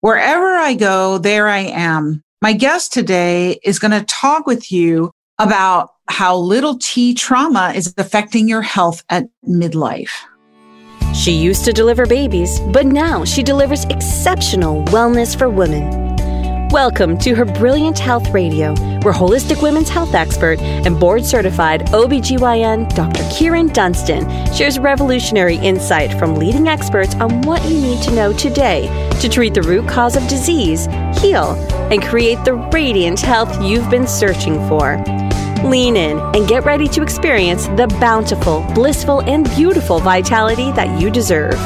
Wherever I go, there I am. My guest today is going to talk with you about how little t trauma is affecting your health at midlife. She used to deliver babies, but now she delivers exceptional wellness for women. Welcome to her Brilliant Health Radio, where holistic women's health expert and board certified OBGYN Dr. Kyrin Dunston shares revolutionary insight from leading experts on what you need to know today to treat the root cause of disease, heal, and create the radiant health you've been searching for. Lean in and get ready to experience the bountiful, blissful, and beautiful vitality that you deserve.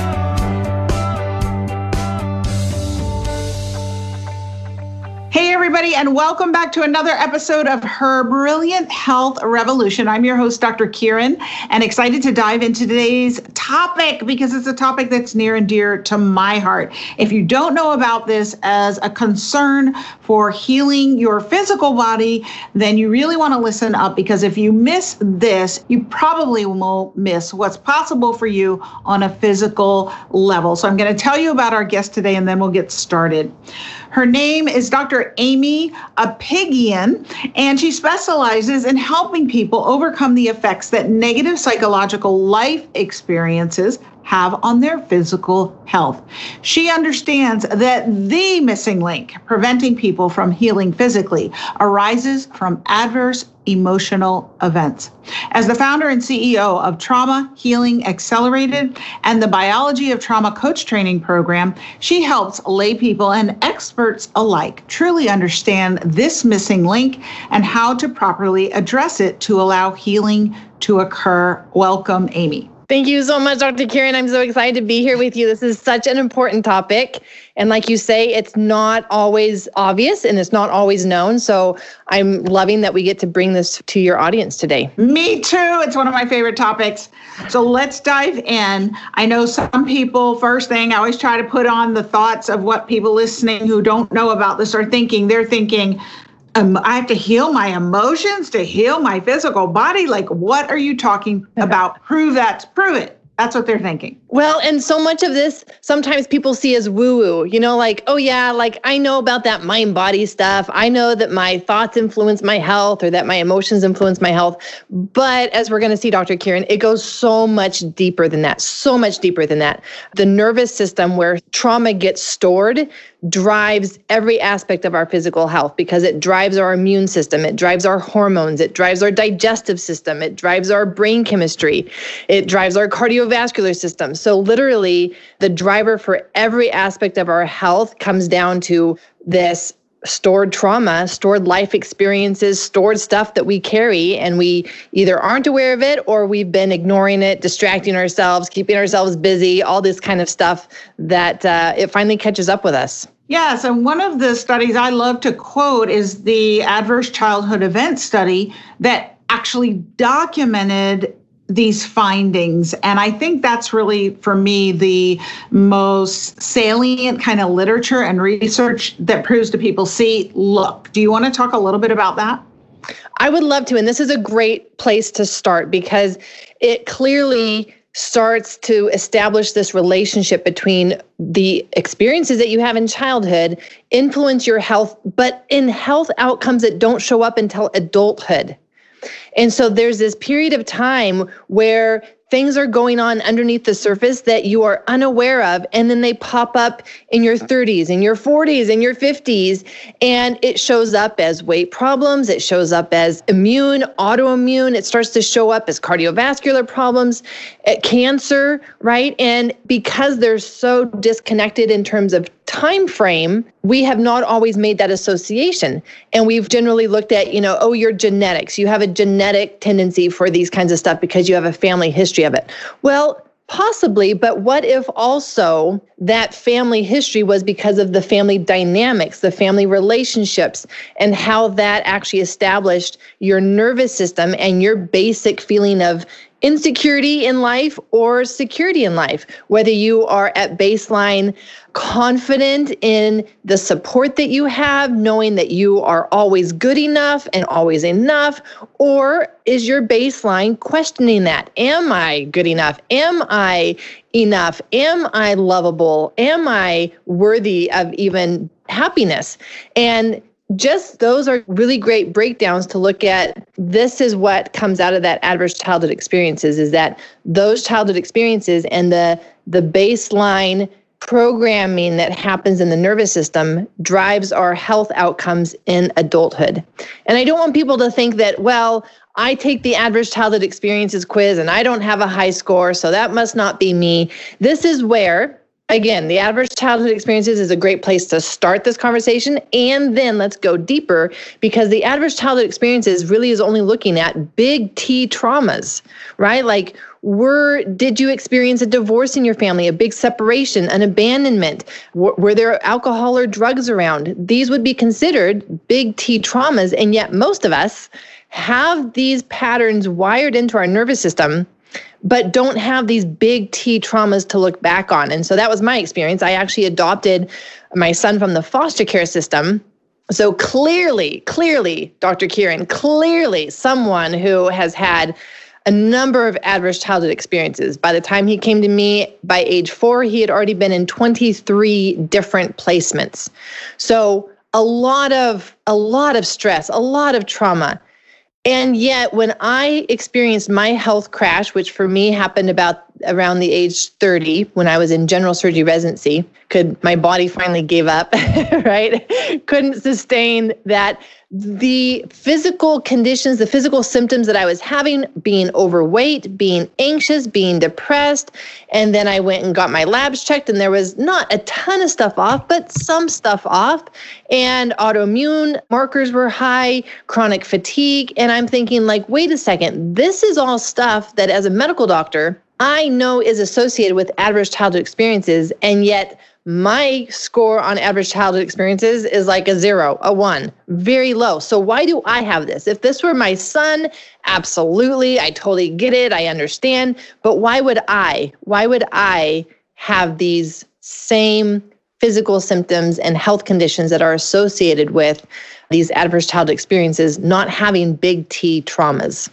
Everybody, and welcome back to another episode of Her Brilliant Health Revolution. I'm your host, Dr. Kyrin, and excited to dive into today's topic because it's a topic that's near and dear to my heart. If you don't know about this as a concern for healing your physical body, then you really want to listen up because if you miss this, you probably will miss what's possible for you on a physical level. So I'm going to tell you about our guest today, and then we'll get started. Her name is Dr. Aimie Apigian, and she specializes in helping people overcome the effects that negative psychological life experiences have on their physical health. She understands that the missing link preventing people from healing physically arises from adverse emotional events. As the founder and CEO of Trauma Healing Accelerated and the Biology of Trauma Coach Training Program, she helps lay people and experts alike truly understand this missing link and how to properly address it to allow healing to occur. Welcome, Aimie. Thank you so much, Dr. Kyrin. I'm so excited to be here with you. This is such an important topic. And like you say, it's not always obvious and it's not always known. So I'm loving that we get to bring this to your audience today. Me too. It's one of my favorite topics. So let's dive in. I know some people, first thing, I always try to put on the thoughts of what people listening who don't know about this are thinking. They're thinking, um, I have to heal my emotions to heal my physical body. Like, what are you talking about? Prove that. Prove it. That's what they're thinking. Well, and so much of this sometimes people see as woo woo, you know, like, oh, yeah, like I know about that mind body stuff. I know that my thoughts influence my health or that my emotions influence my health. But as we're going to see, Dr. Kyrin, it goes so much deeper than that, so much deeper than that. The nervous system where trauma gets stored drives every aspect of our physical health because it drives our immune system, it drives our hormones, it drives our digestive system, it drives our brain chemistry, it drives our cardiovascular system. So, literally, the driver for every aspect of our health comes down to this stored trauma, stored life experiences, stored stuff that we carry, and we either aren't aware of it or we've been ignoring it, distracting ourselves, keeping ourselves busy, all this kind of stuff that uh, it finally catches up with us. Yes, and one of the studies I love to quote is the Adverse Childhood Event Study that actually documented these findings. And I think that's really, for me, the most salient kind of literature and research that proves to people see, look, do you want to talk a little bit about that? I would love to. And this is a great place to start because it clearly starts to establish this relationship between the experiences that you have in childhood influence your health but in health outcomes that don't show up until adulthood. And so there's this period of time where things are going on underneath the surface that you are unaware of and then they pop up in your 30s in your 40s in your 50s and it shows up as weight problems it shows up as immune autoimmune it starts to show up as cardiovascular problems eh, cancer right? And because they're so disconnected in terms of time frame we have not always made that association and we've generally looked at you know oh your genetics you have a genetic tendency for these kinds of stuff because you have a family history of it. Well, Possibly, but what if also that family history was because of the family dynamics, the family relationships, and how that actually established your nervous system and your basic feeling of insecurity in life or security in life, whether you are at baseline confident in the support that you have, knowing that you are always good enough and always enough, or is your baseline questioning that? Am I good enough? Am I enough? Am I lovable? Am I worthy of even happiness? And just those are really great breakdowns to look at this is what comes out of that adverse childhood experiences is that those childhood experiences and the the baseline programming that happens in the nervous system drives our health outcomes in adulthood and i don't want people to think that well I take the adverse childhood experiences quiz and I don't have a high score, so that must not be me. This is where again, the adverse childhood experiences is a great place to start this conversation. And then let's go deeper because the adverse childhood experiences really is only looking at big T traumas, right? Like, were did you experience a divorce in your family, a big separation, an abandonment? Were, were there alcohol or drugs around? These would be considered big T traumas, and yet most of us have these patterns wired into our nervous system but don't have these big T traumas to look back on. And so that was my experience. I actually adopted my son from the foster care system. So clearly, clearly, Dr. Kyrin, clearly someone who has had a number of adverse childhood experiences. By the time he came to me by age four, he had already been in 23 different placements. So a lot of a lot of stress, a lot of trauma. And yet, when I experienced my health crash, which for me happened about around the age 30 when I was in general surgery residency, could my body finally gave up, right? Couldn't sustain that the physical conditions, the physical symptoms that I was having, being overweight, being anxious, being depressed. And then I went and got my labs checked, and there was not a ton of stuff off, but some stuff off. And autoimmune markers were high, chronic fatigue. And I'm thinking, like, wait a second, this is all stuff that as a medical doctor, I know is associated with adverse childhood experiences. And yet, my score on average childhood experiences is like a zero, a one, very low. So, why do I have this? If this were my son, absolutely, I totally get it, I understand. But why would I? Why would I have these same physical symptoms and health conditions that are associated with these adverse childhood experiences, not having big T traumas?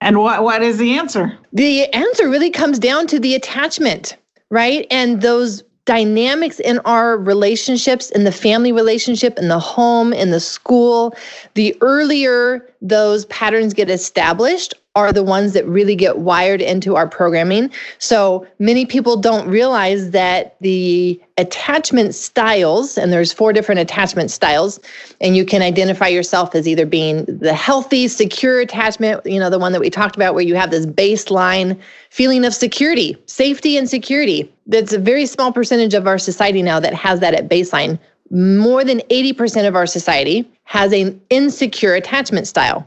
And what, what is the answer? The answer really comes down to the attachment, right? And those dynamics in our relationships, in the family relationship, in the home, in the school, the earlier those patterns get established are the ones that really get wired into our programming. So many people don't realize that the attachment styles, and there's four different attachment styles, and you can identify yourself as either being the healthy, secure attachment, you know, the one that we talked about where you have this baseline feeling of security, safety, and security. That's a very small percentage of our society now that has that at baseline. More than 80% of our society has an insecure attachment style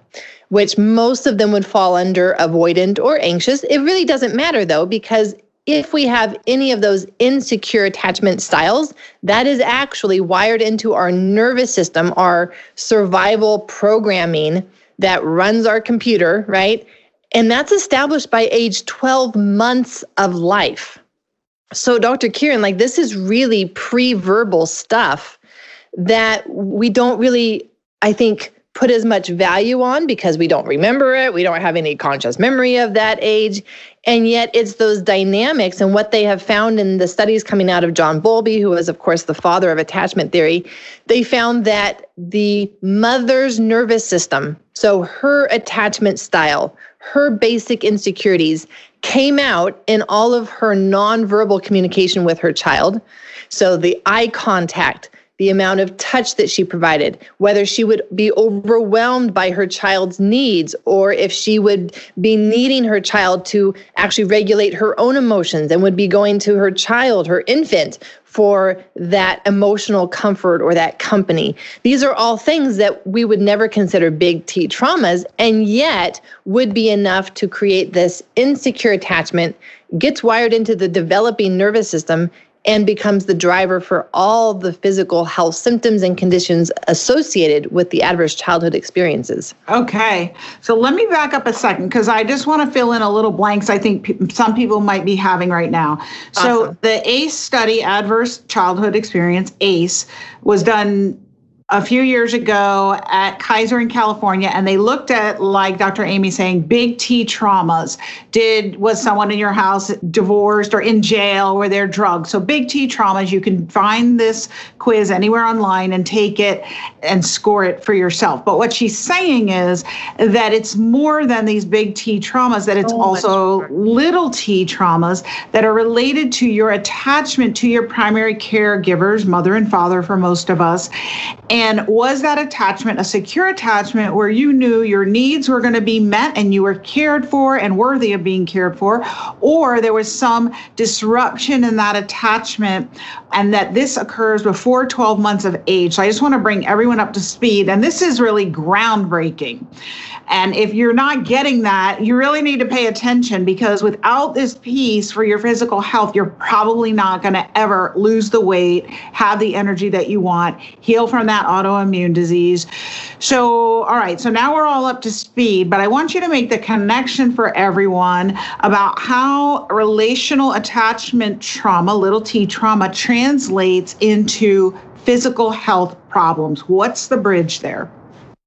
which most of them would fall under avoidant or anxious. It really doesn't matter though, because if we have any of those insecure attachment styles, that is actually wired into our nervous system, our survival programming that runs our computer, right? And that's established by age 12 months of life. So, Dr. Kyrin like this is really pre verbal stuff that we don't really, I think, put as much value on because we don't remember it. We don't have any conscious memory of that age. And yet it's those dynamics and what they have found in the studies coming out of John Bowlby, who was, of course, the father of attachment theory. They found that the mother's nervous system, so her attachment style, her basic insecurities, came out in all of her nonverbal communication with her child. So the eye contact, the amount of touch that she provided, whether she would be overwhelmed by her child's needs, or if she would be needing her child to actually regulate her own emotions and would be going to her child, her infant, for that emotional comfort or that company. These are all things that we would never consider big T traumas, and yet would be enough to create this insecure attachment, gets wired into the developing nervous system, and becomes the driver for all the physical health symptoms and conditions associated with the adverse childhood experiences. Okay. So let me back up a second because I just want to fill in a little blanks I think p- some people might be having right now. So the ACE study, Adverse Childhood Experience, ACE, was done a few years ago at Kaiser in California, and they looked at, like Dr. Aimie saying, big T traumas. Did was someone in your house divorced or in jail or they're drugged? So big T traumas. You can find this quiz anywhere online and take it and score it for yourself. But what she's saying is that it's more than these big T traumas. That it's oh, also little T traumas that are related to your attachment to your primary caregivers, mother and father for most of us. And and was that attachment a secure attachment where you knew your needs were going to be met and you were cared for and worthy of being cared for? Or there was some disruption in that attachment and that this occurs before 12 months of age. So I just want to bring everyone up to speed. And this is really groundbreaking. And if you're not getting that, you really need to pay attention because without this piece for your physical health, you're probably not going to ever lose the weight, have the energy that you want, heal from that autoimmune disease. So, all right, so now we're all up to speed, but I want you to make the connection for everyone about how relational attachment trauma, little t trauma, translates into physical health problems. What's the bridge there?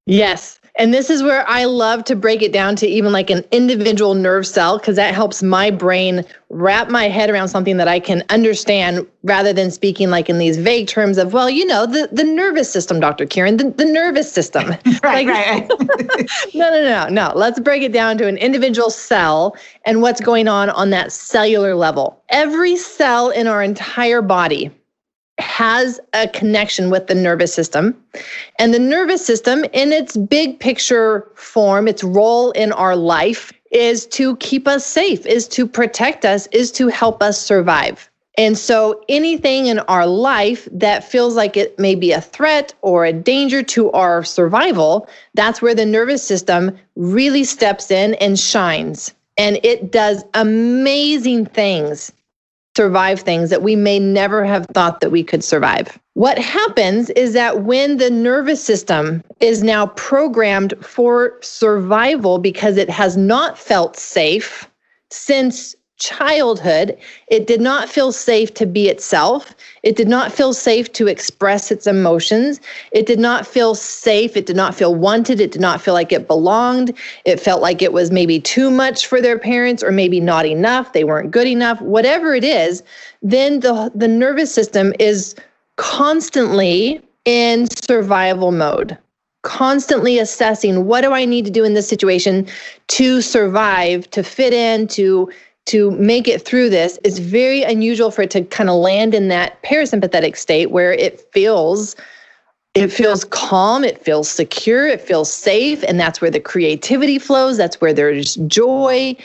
Yes. And this is where I love to break it down to even like an individual nerve cell because that helps my brain wrap my head around something that I can understand rather than speaking like in these vague terms of, well, you know, the, the nervous system, Dr. Kyrin, the, the nervous system. right, like, right. no, no, no, no. Let's break it down to an individual cell and what's going on on that cellular level. Every cell in our entire body has a connection with the nervous system. And the nervous system, in its big picture form, its role in our life is to keep us safe, is to protect us, is to help us survive. And so anything in our life that feels like it may be a threat or a danger to our survival, that's where the nervous system really steps in and shines. And it does amazing things survive things that we may never have thought that we could survive. What happens is that when the nervous system is now programmed for survival because it has not felt safe since childhood, it did not feel safe to be itself. It did not feel safe to express its emotions. It did not feel safe. It did not feel wanted. It did not feel like it belonged. It felt like it was maybe too much for their parents or maybe not enough. They weren't good enough. Whatever it is, then the, the nervous system is constantly in survival mode constantly assessing what do I need to do in this situation to survive, to fit in, to to make it through this it's very unusual for it to kind of land in that parasympathetic state where it feels it feels calm, it feels secure, it feels safe, and that's where the creativity flows, that's where there's joy.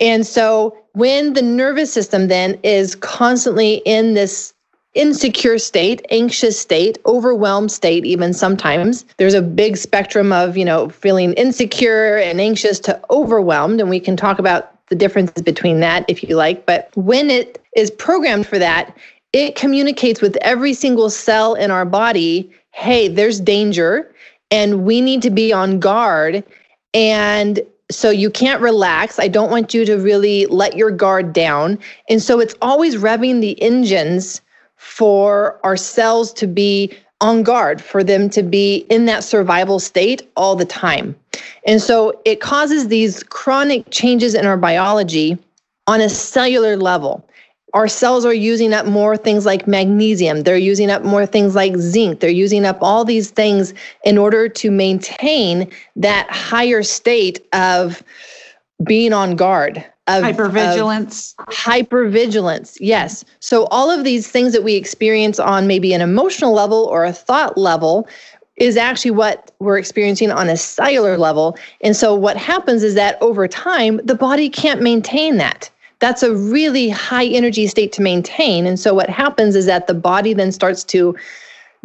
And so when the nervous system then is constantly in this insecure state, anxious state, overwhelmed state even sometimes. There's a big spectrum of, you know, feeling insecure and anxious to overwhelmed and we can talk about the differences between that if you like. But when it is programmed for that, it communicates with every single cell in our body hey, there's danger and we need to be on guard. And so you can't relax. I don't want you to really let your guard down. And so it's always revving the engines for our cells to be on guard for them to be in that survival state all the time. And so it causes these chronic changes in our biology on a cellular level. Our cells are using up more things like magnesium. They're using up more things like zinc. They're using up all these things in order to maintain that higher state of being on guard of hypervigilance. Of hypervigilance, yes. So all of these things that we experience on maybe an emotional level or a thought level is actually what we're experiencing on a cellular level. And so what happens is that over time, the body can't maintain that. That's a really high energy state to maintain. And so what happens is that the body then starts to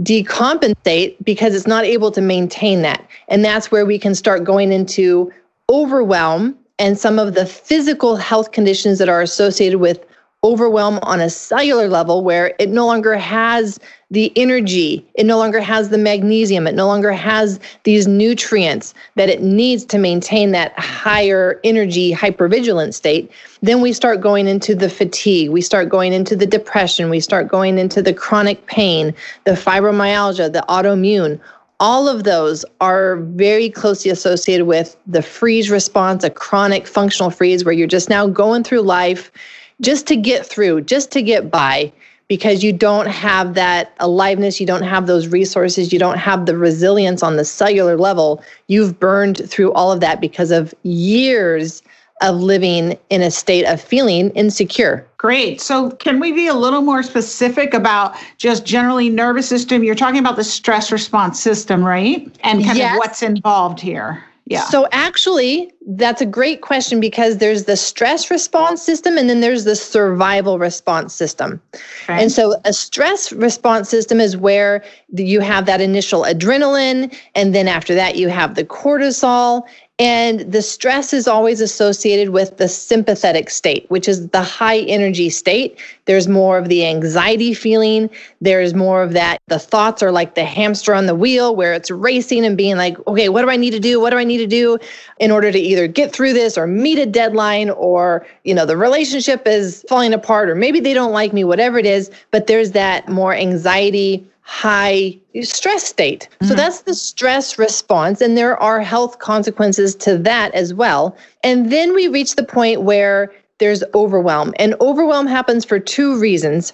decompensate because it's not able to maintain that. And that's where we can start going into overwhelm and some of the physical health conditions that are associated with overwhelm on a cellular level where it no longer has the energy, it no longer has the magnesium, it no longer has these nutrients that it needs to maintain that higher energy hypervigilant state, then we start going into the fatigue, we start going into the depression, we start going into the chronic pain, the fibromyalgia, the autoimmune. All of those are very closely associated with the freeze response, a chronic functional freeze where you're just now going through life just to get through, just to get by, because you don't have that aliveness, you don't have those resources, you don't have the resilience on the cellular level. You've burned through all of that because of years of living in a state of feeling insecure. Great. So, can we be a little more specific about just generally nervous system? You're talking about the stress response system, right? And kind yes. of what's involved here. Yeah. So actually, that's a great question because there's the stress response system and then there's the survival response system. Okay. And so a stress response system is where you have that initial adrenaline and then after that you have the cortisol and the stress is always associated with the sympathetic state, which is the high energy state. There's more of the anxiety feeling. There's more of that. The thoughts are like the hamster on the wheel where it's racing and being like, okay, what do I need to do? What do I need to do in order to either get through this or meet a deadline or, you know, the relationship is falling apart or maybe they don't like me, whatever it is. But there's that more anxiety high stress state. Mm-hmm. So that's the stress response. And there are health consequences to that as well. And then we reach the point where there's overwhelm. And overwhelm happens for two reasons.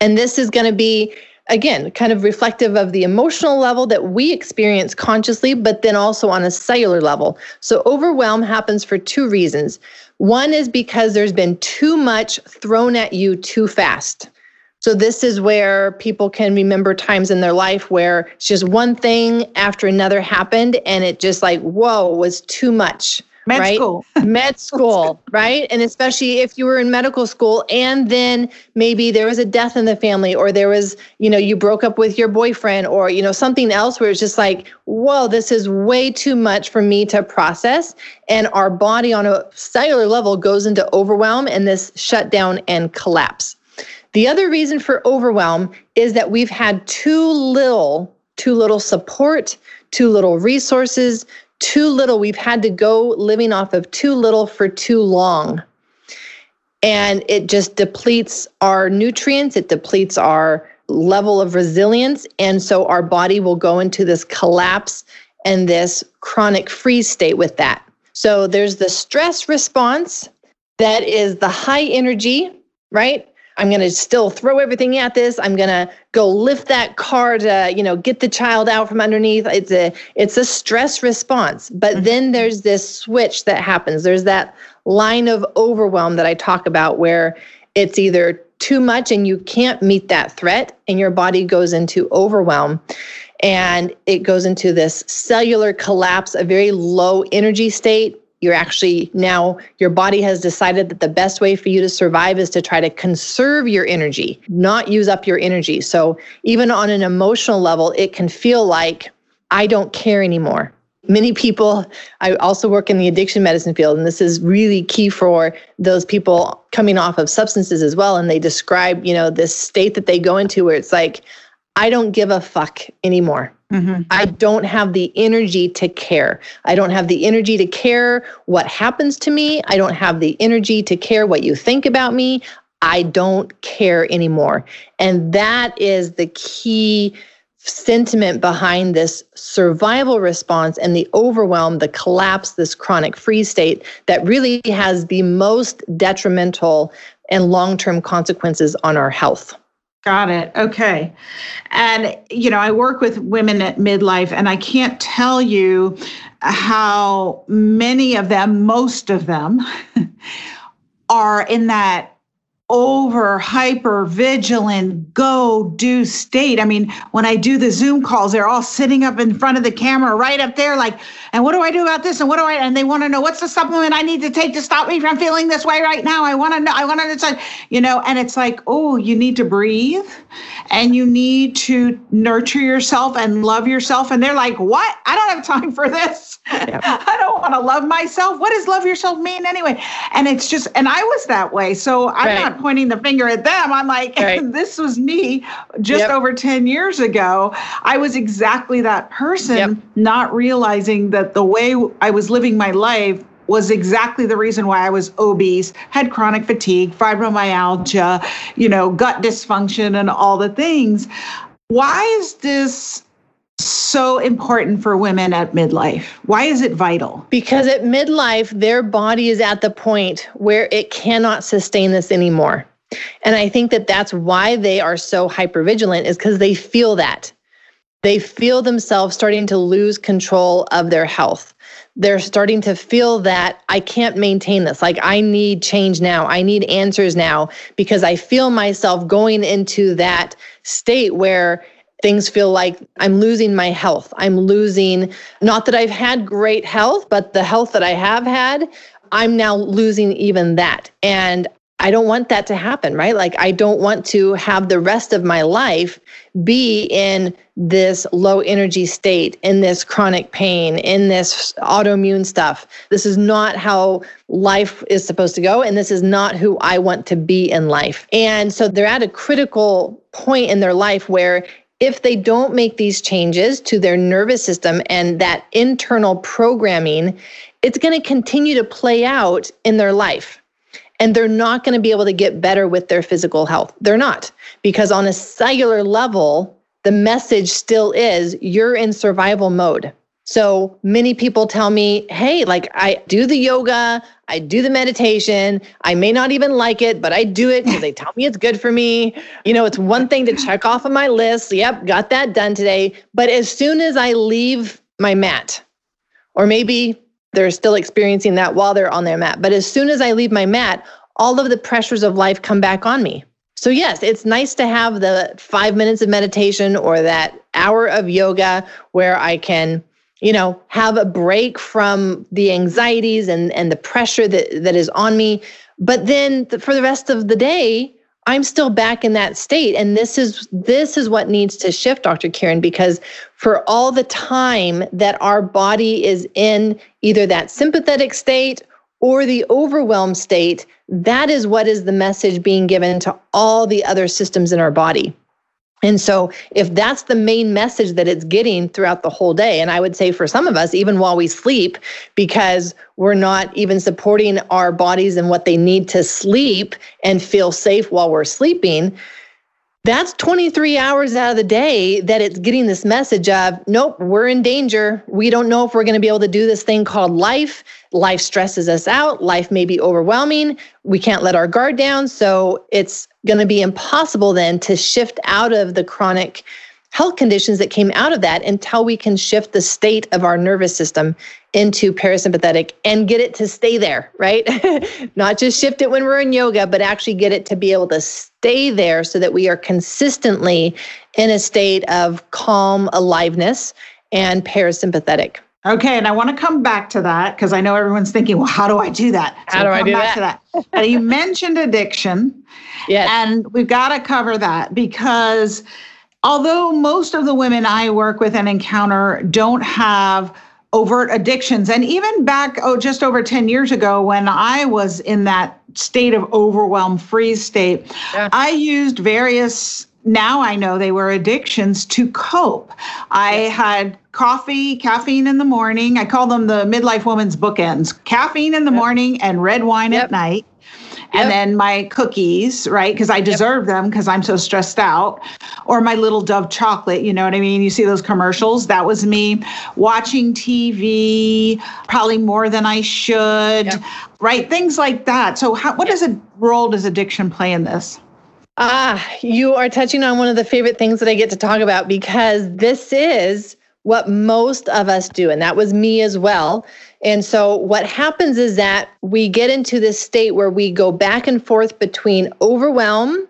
And this is going to be, again, kind of reflective of the emotional level that we experience consciously, but then also on a cellular level. So overwhelm happens for two reasons. One is because there's been too much thrown at you too fast. So, this is where people can remember times in their life where it's just one thing after another happened and it just like, whoa, was too much. Med right? school. Med school, right? And especially if you were in medical school and then maybe there was a death in the family or there was, you know, you broke up with your boyfriend or, you know, something else where it's just like, whoa, this is way too much for me to process. And our body on a cellular level goes into overwhelm and this shutdown and collapse. The other reason for overwhelm is that we've had too little, too little support, too little resources, too little. We've had to go living off of too little for too long. And it just depletes our nutrients, it depletes our level of resilience. And so our body will go into this collapse and this chronic freeze state with that. So there's the stress response that is the high energy, right? I'm going to still throw everything at this. I'm going to go lift that car to, you know, get the child out from underneath. It's a it's a stress response. But mm-hmm. then there's this switch that happens. There's that line of overwhelm that I talk about where it's either too much and you can't meet that threat and your body goes into overwhelm and it goes into this cellular collapse, a very low energy state you're actually now your body has decided that the best way for you to survive is to try to conserve your energy, not use up your energy. So even on an emotional level, it can feel like I don't care anymore. Many people, I also work in the addiction medicine field, and this is really key for those people coming off of substances as well. And they describe, you know, this state that they go into where it's like, I don't give a fuck anymore. Mm-hmm. I don't have the energy to care. I don't have the energy to care what happens to me. I don't have the energy to care what you think about me. I don't care anymore. And that is the key sentiment behind this survival response and the overwhelm, the collapse, this chronic freeze state that really has the most detrimental and long term consequences on our health. Got it. Okay. And, you know, I work with women at midlife, and I can't tell you how many of them, most of them, are in that over hyper vigilant go do state. I mean, when I do the Zoom calls, they're all sitting up in front of the camera right up there, like, and what do I do about this? And what do I, and they want to know what's the supplement I need to take to stop me from feeling this way right now? I want to know, I want to decide, you know, and it's like, oh, you need to breathe and you need to nurture yourself and love yourself. And they're like, what? I don't have time for this. Yep. I don't want to love myself. What does love yourself mean anyway? And it's just, and I was that way. So I'm right. not not pointing the finger at them. I'm like, right. this was me just yep. over 10 years ago. I was exactly that person, yep. not realizing that the way I was living my life was exactly the reason why I was obese, had chronic fatigue, fibromyalgia, you know, gut dysfunction, and all the things. Why is this so important for women at midlife? Why is it vital? Because at midlife, their body is at the point where it cannot sustain this anymore. And I think that that's why they are so hypervigilant, is because they feel that. They feel themselves starting to lose control of their health. They're starting to feel that I can't maintain this. Like, I need change now. I need answers now because I feel myself going into that state where things feel like I'm losing my health. I'm losing, not that I've had great health, but the health that I have had, I'm now losing even that. And I don't want that to happen, right? Like, I don't want to have the rest of my life be in this low energy state, in this chronic pain, in this autoimmune stuff. This is not how life is supposed to go. And this is not who I want to be in life. And so they're at a critical point in their life where if they don't make these changes to their nervous system and that internal programming, it's going to continue to play out in their life. And they're not going to be able to get better with their physical health. They're not, because on a cellular level, the message still is you're in survival mode. So many people tell me, hey, like I do the yoga, I do the meditation. I may not even like it, but I do it because they tell me it's good for me. You know, it's one thing to check off of my list. Yep, got that done today. But as soon as I leave my mat, or maybe they're still experiencing that while they're on their mat, but as soon as I leave my mat, all of the pressures of life come back on me. So, yes, it's nice to have the five minutes of meditation or that hour of yoga where I can you know have a break from the anxieties and and the pressure that that is on me. But then for the rest of the day i'm still back in that state. And this is this is what needs to shift dr Kyrin because for all the time that our body is in either that sympathetic state or the overwhelmed state that is what is the message being given to all the other systems in our body and so, if that's the main message that it's getting throughout the whole day, and I would say for some of us, even while we sleep, because we're not even supporting our bodies and what they need to sleep and feel safe while we're sleeping, that's 23 hours out of the day that it's getting this message of, nope, we're in danger. We don't know if we're going to be able to do this thing called life. Life stresses us out. Life may be overwhelming. We can't let our guard down. So it's going to be impossible then to shift out of the chronic health conditions that came out of that until we can shift the state of our nervous system into parasympathetic and get it to stay there, right? Not just shift it when we're in yoga, but actually get it to be able to stay there so that we are consistently in a state of calm aliveness and parasympathetic. Okay, and I want to come back to that because I know everyone's thinking, well, how do I do that? So how do I do that? That. you mentioned addiction. Yes. And we've got to cover that because although most of the women I work with and encounter don't have overt addictions, and even back, oh, just over 10 years ago when I was in that state of overwhelm freeze state, yeah. I used various now I know they were addictions to cope. I had coffee, caffeine in the morning. I call them the midlife woman's bookends caffeine in the yep. morning and red wine yep. at night. Yep. And then my cookies, right? Because I deserve them because I'm so stressed out. Or my little Dove chocolate, you know what I mean? You see those commercials? That was me watching TV, probably more than I should, right? Things like that. So, how, what does a role does addiction play in this? Ah, you are touching on one of the favorite things that I get to talk about because this is what most of us do. And that was me as well. And so what happens is that we get into this state where we go back and forth between overwhelm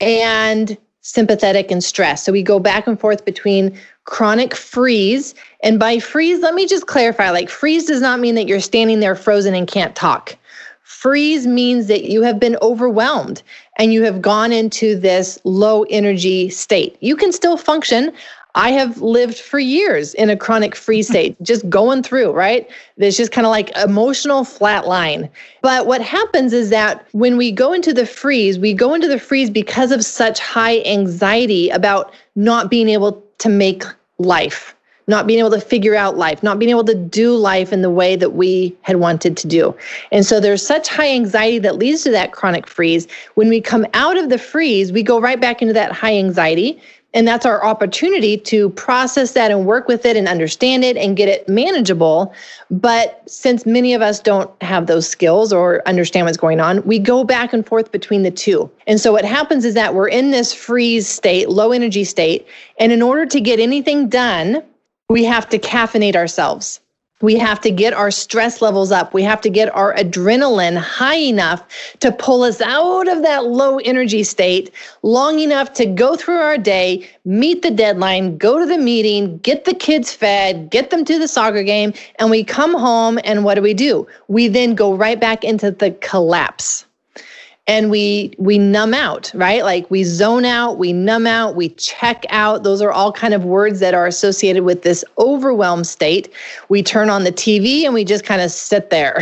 and sympathetic and stress. So we go back and forth between chronic freeze. And by freeze, let me just clarify like, freeze does not mean that you're standing there frozen and can't talk. Freeze means that you have been overwhelmed and you have gone into this low energy state. You can still function. I have lived for years in a chronic freeze state, just going through, right? There's just kind of like emotional flat line. But what happens is that when we go into the freeze, we go into the freeze because of such high anxiety about not being able to make life not being able to figure out life, not being able to do life in the way that we had wanted to do. And so there's such high anxiety that leads to that chronic freeze. When we come out of the freeze, we go right back into that high anxiety. And that's our opportunity to process that and work with it and understand it and get it manageable. But since many of us don't have those skills or understand what's going on, we go back and forth between the two. And so what happens is that we're in this freeze state, low energy state. And in order to get anything done, we have to caffeinate ourselves. We have to get our stress levels up. We have to get our adrenaline high enough to pull us out of that low energy state long enough to go through our day, meet the deadline, go to the meeting, get the kids fed, get them to the soccer game, and we come home and what do we do? We then go right back into the collapse and we we numb out right? Like we zone out we numb out we check out. Those are all kind of words that are associated with this overwhelmed state. We turn on the tv and we just kind of sit there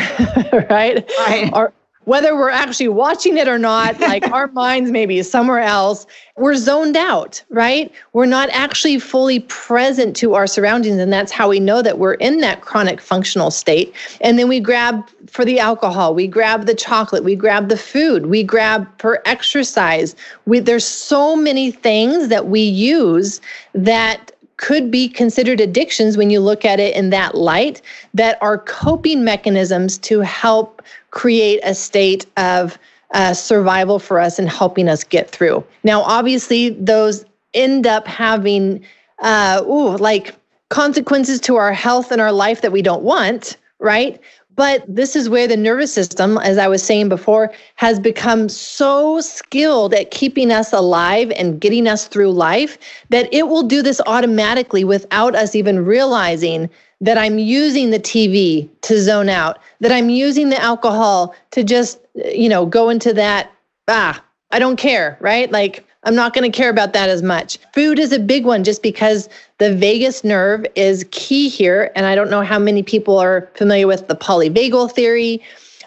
right, right. Whether we're actually watching it or not, like our minds maybe somewhere else, we're zoned out, right? We're not actually fully present to our surroundings. And that's how we know that we're in that chronic functional state. And then we grab for the alcohol, we grab the chocolate, we grab the food, we grab for exercise. We, there's so many things that we use that could be considered addictions when you look at it in that light that are coping mechanisms to help create a state of uh, survival for us and helping us get through. Now, obviously, those end up having, uh, ooh, like consequences to our health and our life that we don't want, right? But this is where the nervous system, as I was saying before, has become so skilled at keeping us alive and getting us through life that it will do this automatically without us even realizing that I'm using the TV to zone out, that I'm using the alcohol to just, you know, go into that, ah, I don't care, right? Like, I'm not going to care about that as much. Food is a big one just because the vagus nerve is key here. And I don't know how many people are familiar with the polyvagal theory,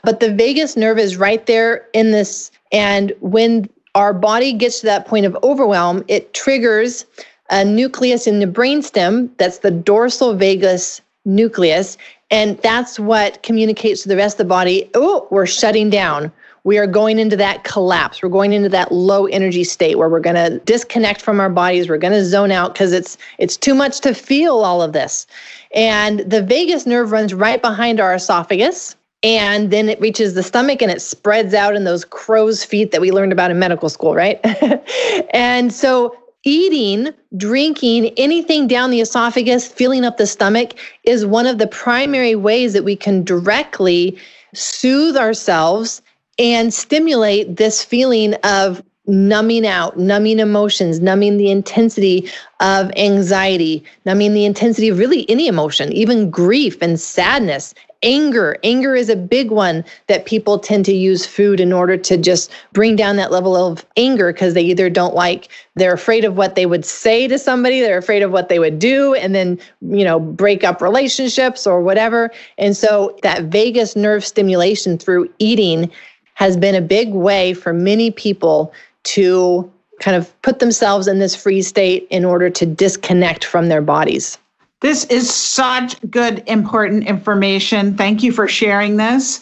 but the vagus nerve is right there in this. And when our body gets to that point of overwhelm, it triggers a nucleus in the brainstem that's the dorsal vagus nucleus. And that's what communicates to the rest of the body oh, we're shutting down. We are going into that collapse. We're going into that low energy state where we're going to disconnect from our bodies. We're going to zone out because it's it's too much to feel all of this. And the vagus nerve runs right behind our esophagus and then it reaches the stomach and it spreads out in those crow's feet that we learned about in medical school, right? and so eating, drinking, anything down the esophagus, filling up the stomach is one of the primary ways that we can directly soothe ourselves and stimulate this feeling of numbing out, numbing emotions, numbing the intensity of anxiety, numbing the intensity of really any emotion, even grief and sadness anger. Anger is a big one that people tend to use food in order to just bring down that level of anger because they either don't like, they're afraid of what they would say to somebody, they're afraid of what they would do, and then, you know, break up relationships or whatever. And so that vagus nerve stimulation through eating has been a big way for many people to kind of put themselves in this free state in order to disconnect from their bodies. This is such good, important information. Thank you for sharing this.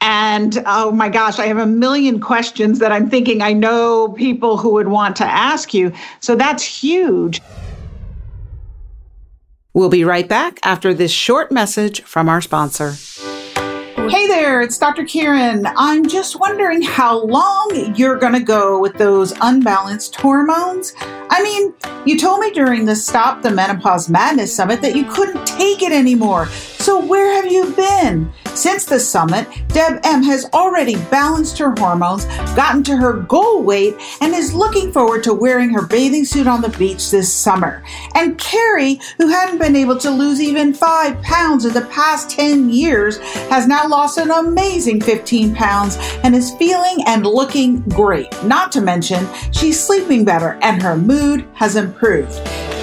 And oh my gosh, I have a million questions that I'm thinking I know people who would want to ask you. So that's huge. We'll be right back after this short message from our sponsor. Hey there, it's Dr. Kyrin. I'm just wondering how long you're going to go with those unbalanced hormones. I mean, you told me during the Stop the Menopause Madness Summit that you couldn't take it anymore. So, where have you been? Since the summit, Deb M has already balanced her hormones, gotten to her goal weight, and is looking forward to wearing her bathing suit on the beach this summer. And Carrie, who hadn't been able to lose even five pounds in the past 10 years, has now lost an amazing 15 pounds and is feeling and looking great. Not to mention, she's sleeping better and her mood has improved.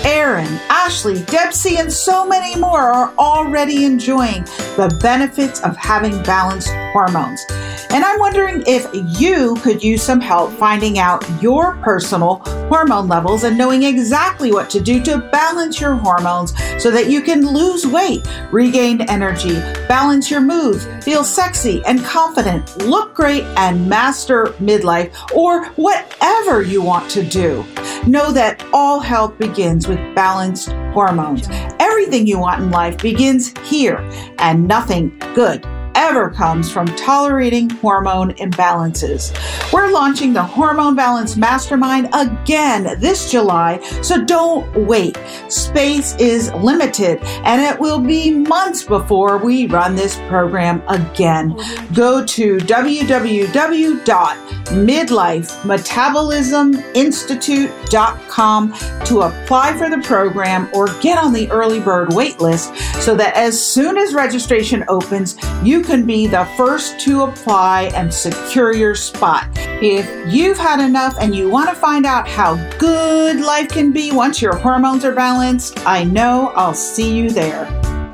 Aaron, Ashley, Debsy, and so many more are already enjoying the benefits of having balanced hormones. And I'm wondering if you could use some help finding out your personal hormone levels and knowing exactly what to do to balance your hormones so that you can lose weight, regain energy, balance your moods, feel sexy and confident, look great, and master midlife or whatever you want to do. Know that all health begins with balanced hormones. Everything you want in life begins here, and nothing good good ever comes from tolerating hormone imbalances. We're launching the Hormone Balance Mastermind again this July, so don't wait. Space is limited and it will be months before we run this program again. Go to www.midlifemetabolisminstitute.com to apply for the program or get on the early bird wait list so that as soon as registration opens, you can be the first to apply and secure your spot. If you've had enough and you want to find out how good life can be once your hormones are balanced, I know I'll see you there.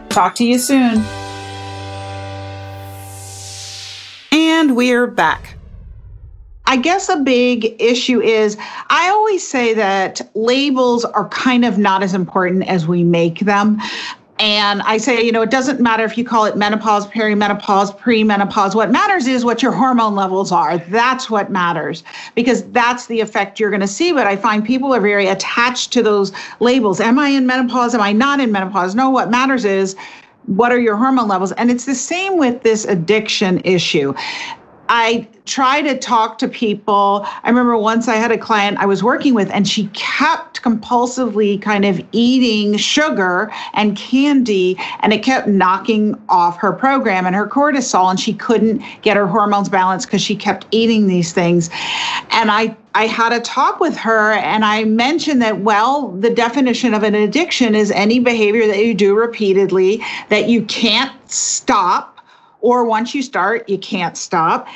Talk to you soon. And we're back. I guess a big issue is I always say that labels are kind of not as important as we make them. And I say, you know, it doesn't matter if you call it menopause, perimenopause, premenopause. What matters is what your hormone levels are. That's what matters because that's the effect you're going to see. But I find people are very attached to those labels. Am I in menopause? Am I not in menopause? No, what matters is what are your hormone levels? And it's the same with this addiction issue. I try to talk to people. I remember once I had a client I was working with, and she kept compulsively kind of eating sugar and candy, and it kept knocking off her program and her cortisol, and she couldn't get her hormones balanced because she kept eating these things. And I I had a talk with her and I mentioned that, well, the definition of an addiction is any behavior that you do repeatedly that you can't stop or once you start, you can't stop.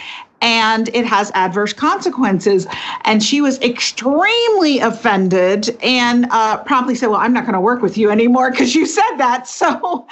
And it has adverse consequences. And she was extremely offended and uh, promptly said, Well, I'm not going to work with you anymore because you said that. So,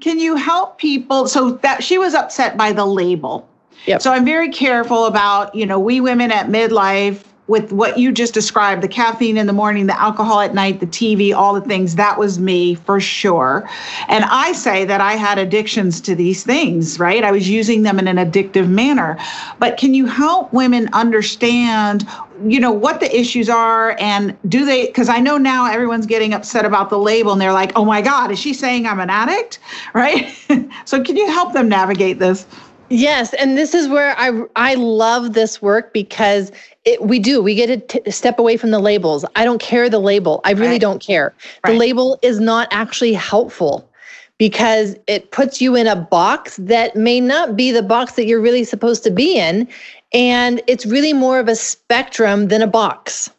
can you help people? So, that she was upset by the label. Yep. So I'm very careful about, you know, we women at midlife with what you just described the caffeine in the morning, the alcohol at night, the TV, all the things. That was me for sure. And I say that I had addictions to these things, right? I was using them in an addictive manner. But can you help women understand? you know what the issues are and do they because i know now everyone's getting upset about the label and they're like oh my god is she saying i'm an addict right so can you help them navigate this Yes, and this is where I I love this work because it, we do we get to t- step away from the labels. I don't care the label. I really right. don't care. Right. The label is not actually helpful because it puts you in a box that may not be the box that you're really supposed to be in and it's really more of a spectrum than a box.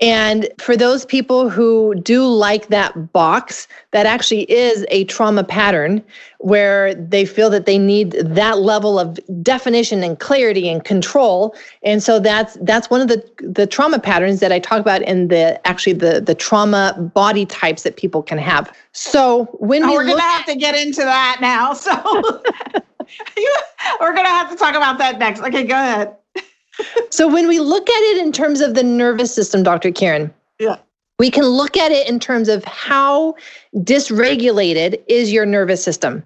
And for those people who do like that box, that actually is a trauma pattern where they feel that they need that level of definition and clarity and control. And so that's that's one of the the trauma patterns that I talk about in the actually the the trauma body types that people can have. So when oh, we we're gonna have to get into that now. So we're gonna have to talk about that next. Okay, go ahead so when we look at it in terms of the nervous system, Dr. Kyrin, yeah. we can look at it in terms of how dysregulated is your nervous system.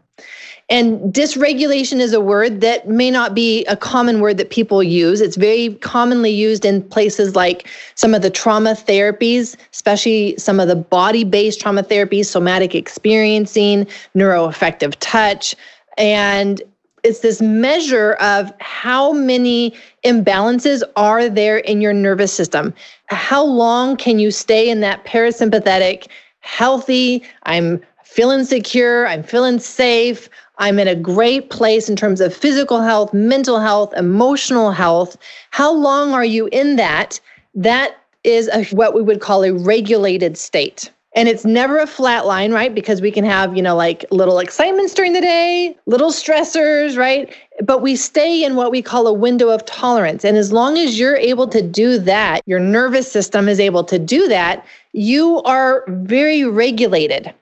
And dysregulation is a word that may not be a common word that people use. It's very commonly used in places like some of the trauma therapies, especially some of the body based trauma therapies, somatic experiencing, neuroaffective touch. And it's this measure of how many imbalances are there in your nervous system. How long can you stay in that parasympathetic, healthy, I'm feeling secure, I'm feeling safe, I'm in a great place in terms of physical health, mental health, emotional health. How long are you in that? That is a, what we would call a regulated state. And it's never a flat line, right? Because we can have, you know, like little excitements during the day, little stressors, right? But we stay in what we call a window of tolerance. And as long as you're able to do that, your nervous system is able to do that, you are very regulated.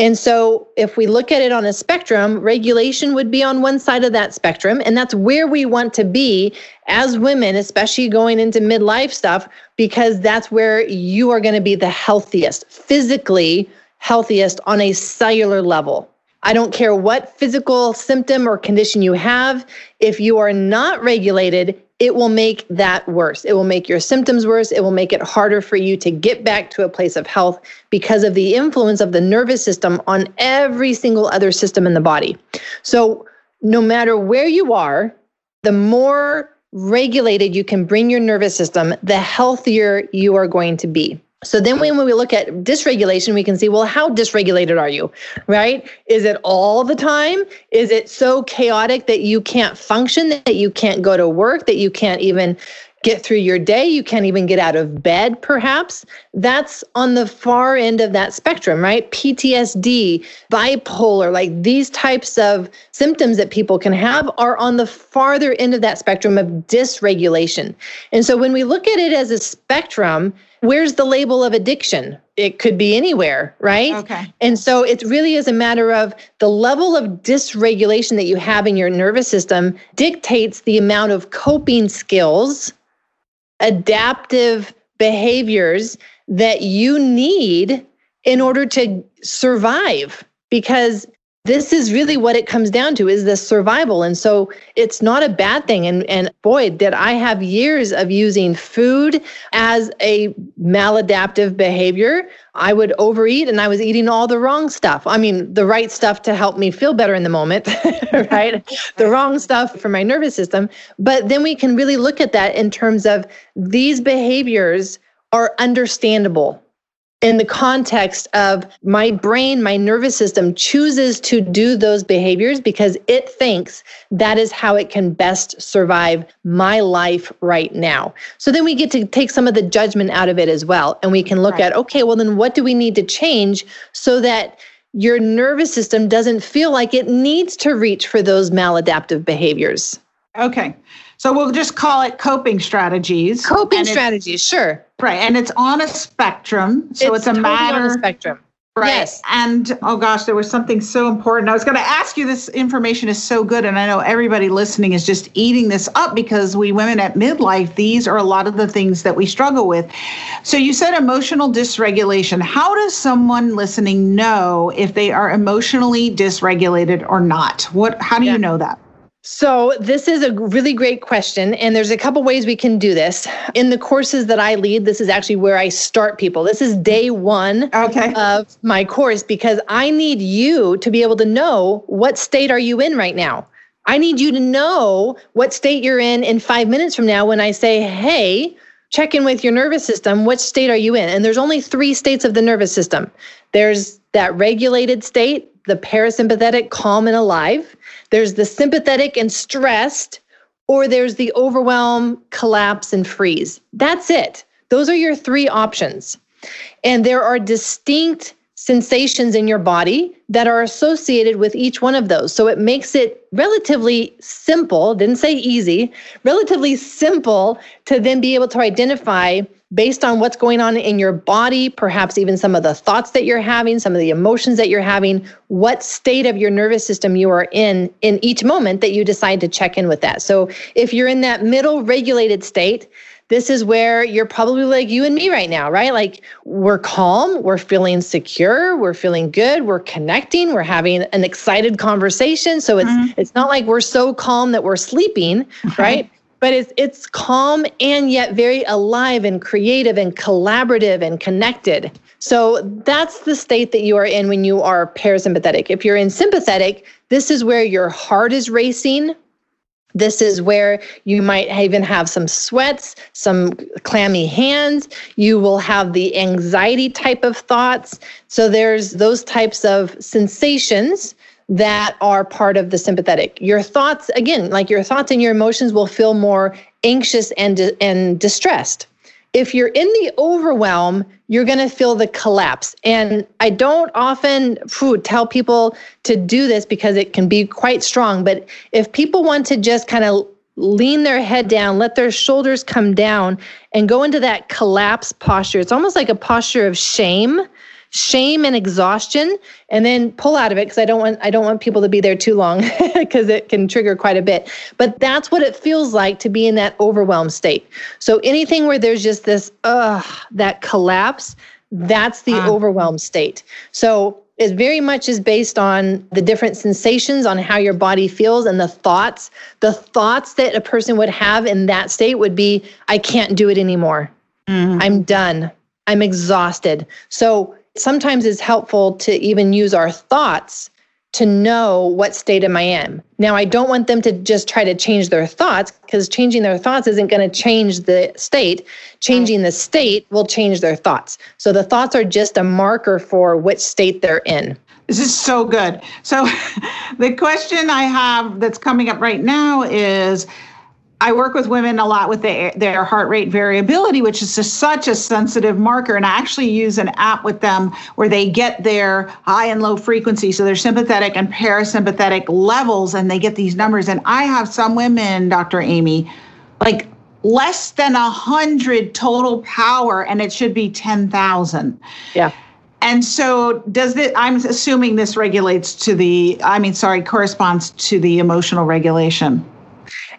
And so, if we look at it on a spectrum, regulation would be on one side of that spectrum. And that's where we want to be as women, especially going into midlife stuff, because that's where you are going to be the healthiest, physically healthiest on a cellular level. I don't care what physical symptom or condition you have. If you are not regulated, it will make that worse. It will make your symptoms worse. It will make it harder for you to get back to a place of health because of the influence of the nervous system on every single other system in the body. So, no matter where you are, the more regulated you can bring your nervous system, the healthier you are going to be. So then when we look at dysregulation, we can see, well, how dysregulated are you? Right? Is it all the time? Is it so chaotic that you can't function, that you can't go to work, that you can't even get through your day? You can't even get out of bed, perhaps? That's on the far end of that spectrum, right? PTSD, bipolar, like these types of symptoms that people can have are on the farther end of that spectrum of dysregulation. And so when we look at it as a spectrum, where's the label of addiction? It could be anywhere, right? Okay. And so it really is a matter of the level of dysregulation that you have in your nervous system dictates the amount of coping skills, adaptive behaviors that you need in order to survive because this is really what it comes down to is the survival. And so it's not a bad thing. And and boy did i have years of using food as a maladaptive behavior. I would overeat and i was eating all the wrong stuff. I mean the right stuff to help me feel better in the moment right? The wrong stuff for my nervous system. But then we can really look at that in terms of these behaviors are understandable in the context of my brain, my nervous system chooses to do those behaviors because it thinks that is how it can best survive my life right now. So then we get to take some of the judgment out of it as well. And we can look right. at, okay, well, then what do we need to change so that your nervous system doesn't feel like it needs to reach for those maladaptive behaviors? Okay. So we'll just call it coping strategies. Coping strategies, sure. Right. And it's on a spectrum. So it's, it's a totally matter. A spectrum. Right. Yes. And oh gosh, there was something so important. I was going to ask you this information is so good. And I know everybody listening is just eating this up because we women at midlife, these are a lot of the things that we struggle with. So you said emotional dysregulation. How does someone listening know if they are emotionally dysregulated or not? What how do yeah. you know that? So, this is a really great question. And there's a couple ways we can do this. In the courses that I lead, this is actually where I start people. This is day one okay. of my course because I need you to be able to know what state are you in right now. I need you to know what state you're in in five minutes from now when I say, hey, check in with your nervous system. What state are you in? And there's only three states of the nervous system there's that regulated state, the parasympathetic, calm and alive. There's the sympathetic and stressed, or there's the overwhelm, collapse, and freeze. That's it. Those are your three options. And there are distinct sensations in your body that are associated with each one of those. So it makes it relatively simple, didn't say easy, relatively simple to then be able to identify based on what's going on in your body, perhaps even some of the thoughts that you're having, some of the emotions that you're having, what state of your nervous system you are in in each moment that you decide to check in with that. So if you're in that middle regulated state, this is where you're probably like you and me right now, right? Like we're calm, we're feeling secure, we're feeling good, we're connecting, we're having an excited conversation. So it's mm-hmm. it's not like we're so calm that we're sleeping, right? But it's it's calm and yet very alive and creative and collaborative and connected. So that's the state that you are in when you are parasympathetic. If you're in sympathetic, this is where your heart is racing. This is where you might even have some sweats, some clammy hands. You will have the anxiety type of thoughts. So there's those types of sensations that are part of the sympathetic. Your thoughts, again, like your thoughts and your emotions will feel more anxious and, and distressed. If you're in the overwhelm, you're going to feel the collapse. And I don't often whew, tell people to do this because it can be quite strong. But if people want to just kind of lean their head down, let their shoulders come down, and go into that collapse posture. It's almost like a posture of shame shame and exhaustion and then pull out of it because I don't want I don't want people to be there too long because it can trigger quite a bit. But that's what it feels like to be in that overwhelmed state. So anything where there's just this uh that collapse, that's the uh. overwhelmed state. So it very much is based on the different sensations on how your body feels and the thoughts. The thoughts that a person would have in that state would be, I can't do it anymore. Mm-hmm. I'm done. I'm exhausted. So sometimes it's helpful to even use our thoughts to know what state am I in. Now, I don't want them to just try to change their thoughts because changing their thoughts isn't going to change the state. Changing the state will change their thoughts. So the thoughts are just a marker for which state they're in. This is so good. So, the question I have that's coming up right now is I work with women a lot with their, their heart rate variability, which is just such a sensitive marker. And I actually use an app with them where they get their high and low frequency, so their sympathetic and parasympathetic levels, and they get these numbers. And I have some women, Dr. Aimie, like less than a hundred total power, and it should be ten thousand. Yeah. And so, does it? I'm assuming this regulates to the. I mean, sorry, corresponds to the emotional regulation.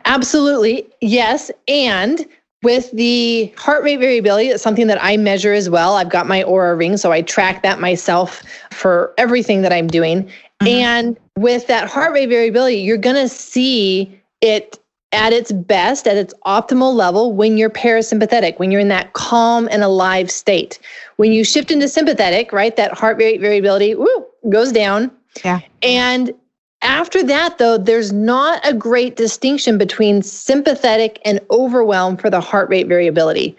Absolutely. Yes. And with the heart rate variability, it's something that I measure as well. I've got my Oura ring, so I track that myself for everything that I'm doing. Mm-hmm. And with that heart rate variability, you're going to see it at its best, at its optimal level when you're parasympathetic, when you're in that calm and alive state. When you shift into sympathetic, right, that heart rate variability woo, goes down. Yeah. And after that, though, there's not a great distinction between sympathetic and overwhelm for the heart rate variability.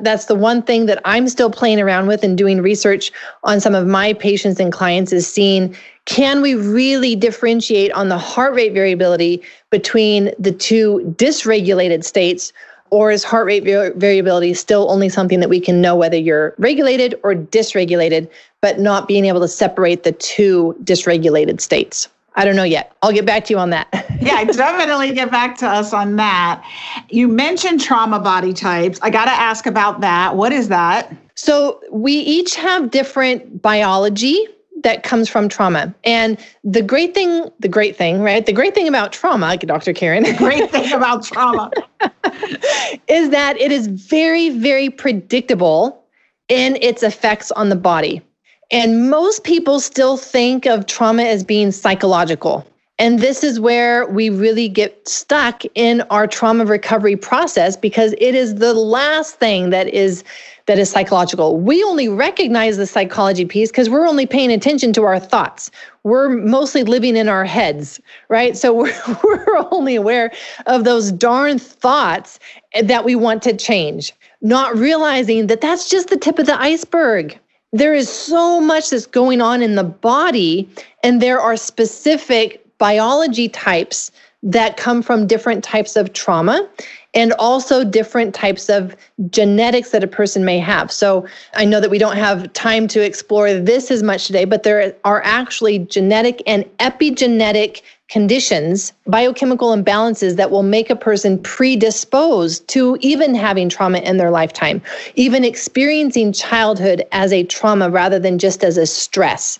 That's the one thing that I'm still playing around with and doing research on some of my patients and clients is seeing can we really differentiate on the heart rate variability between the two dysregulated states or is heart rate variability still only something that we can know whether you're regulated or dysregulated, but not being able to separate the two dysregulated states? I don't know yet. I'll get back to you on that. yeah, definitely get back to us on that. You mentioned trauma body types. I got to ask about that. What is that? So, we each have different biology that comes from trauma. And the great thing, the great thing, right? The great thing about trauma, Dr. Kyrin, the great thing about trauma is that it is very, very predictable in its effects on the body. And most people still think of trauma as being psychological. And this is where we really get stuck in our trauma recovery process because it is the last thing that is that is psychological. We only recognize the psychology piece because we're only paying attention to our thoughts. We're mostly living in our heads, right? So we're, we're only aware of those darn thoughts that we want to change, not realizing that that's just the tip of the iceberg there is so much that's going on in the body, and there are specific biology types that come from different types of trauma and also different types of genetics that a person may have. So I know that we don't have time to explore this as much today, but there are actually genetic and epigenetic conditions, biochemical imbalances that will make a person predisposed to even having trauma in their lifetime, even experiencing childhood as a trauma rather than just as a stress.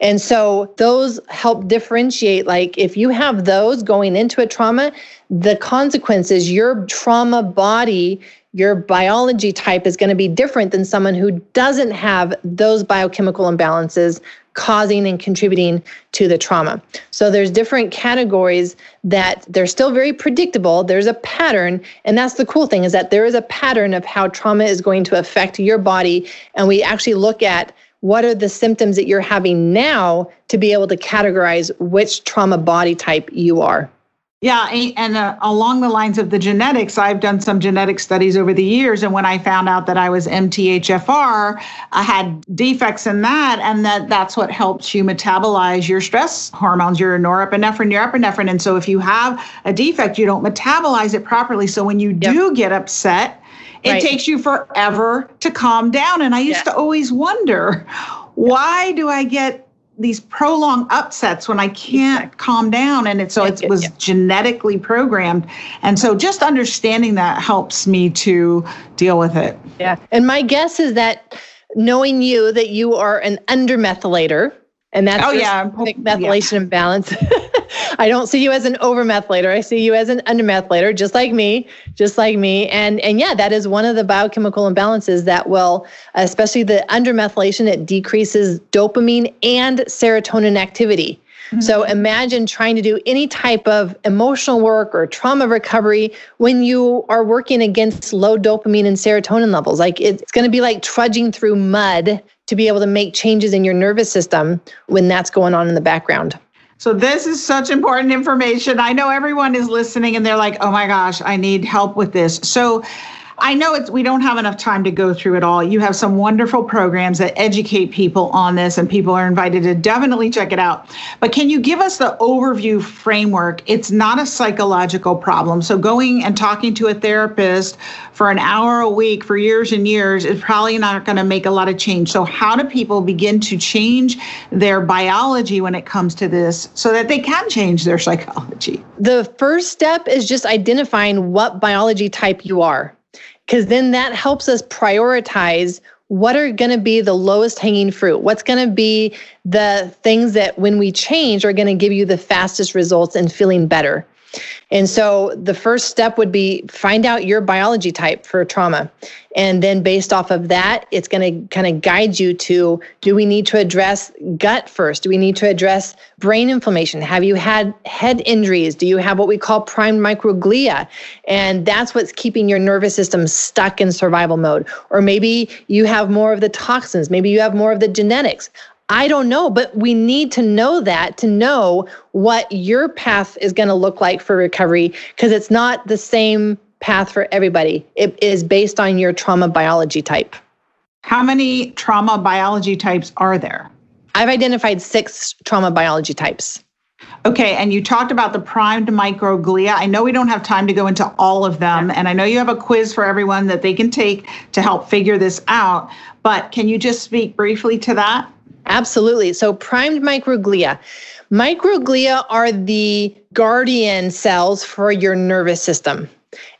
And so those help differentiate like if you have those going into a trauma, the consequences, your trauma body, your biology type is going to be different than someone who doesn't have those biochemical imbalances causing and contributing to the trauma. So there's different categories that they're still very predictable. There's a pattern, and that's the cool thing is that there is a pattern of how trauma is going to affect your body and we actually look at what are the symptoms that you're having now to be able to categorize which trauma body type you are. Yeah, and uh, along the lines of the genetics, I've done some genetic studies over the years. And when I found out that I was MTHFR, I had defects in that, and that that's what helps you metabolize your stress hormones, your norepinephrine, your epinephrine. And so if you have a defect, you don't metabolize it properly. So when you yep. do get upset, it right. takes you forever to calm down. And I used yeah. to always wonder, why do I get these prolonged upsets when I can't exactly. calm down. And it, so it was yeah. genetically programmed. And so just understanding that helps me to deal with it. Yeah. And my guess is that knowing you, that you are an undermethylator, and that's oh, yeah. methylation yeah. imbalance. I don't see you as an overmethylator. I see you as an undermethylator, just like me, just like me. And and yeah, that is one of the biochemical imbalances that will, especially the undermethylation, it decreases dopamine and serotonin activity. Mm-hmm. So imagine trying to do any type of emotional work or trauma recovery when you are working against low dopamine and serotonin levels. Like it's going to be like trudging through mud to be able to make changes in your nervous system when that's going on in the background. So this is such important information. I know everyone is listening and they're like, "Oh my gosh, I need help with this." So I know it's we don't have enough time to go through it all. You have some wonderful programs that educate people on this and people are invited to definitely check it out. But can you give us the overview framework? It's not a psychological problem. So going and talking to a therapist for an hour a week for years and years is probably not going to make a lot of change. So how do people begin to change their biology when it comes to this so that they can change their psychology? The first step is just identifying what biology type you are because then that helps us prioritize what are going to be the lowest hanging fruit. What's going to be the things that when we change are going to give you the fastest results and feeling better and so the first step would be find out your biology type for trauma. And then based off of that, it's going to kind of guide you to do we need to address gut first? Do we need to address brain inflammation? Have you had head injuries? Do you have what we call primed microglia? And that's what's keeping your nervous system stuck in survival mode. Or maybe you have more of the toxins, maybe you have more of the genetics. I don't know, but we need to know that to know what your path is going to look like for recovery because it's not the same path for everybody. It is based on your trauma biology type. How many trauma biology types are there? I've identified six trauma biology types. Okay, and you talked about the primed microglia. I know we don't have time to go into all of them, and I know you have a quiz for everyone that they can take to help figure this out, but can you just speak briefly to that? Absolutely. So, primed microglia. Microglia are the guardian cells for your nervous system.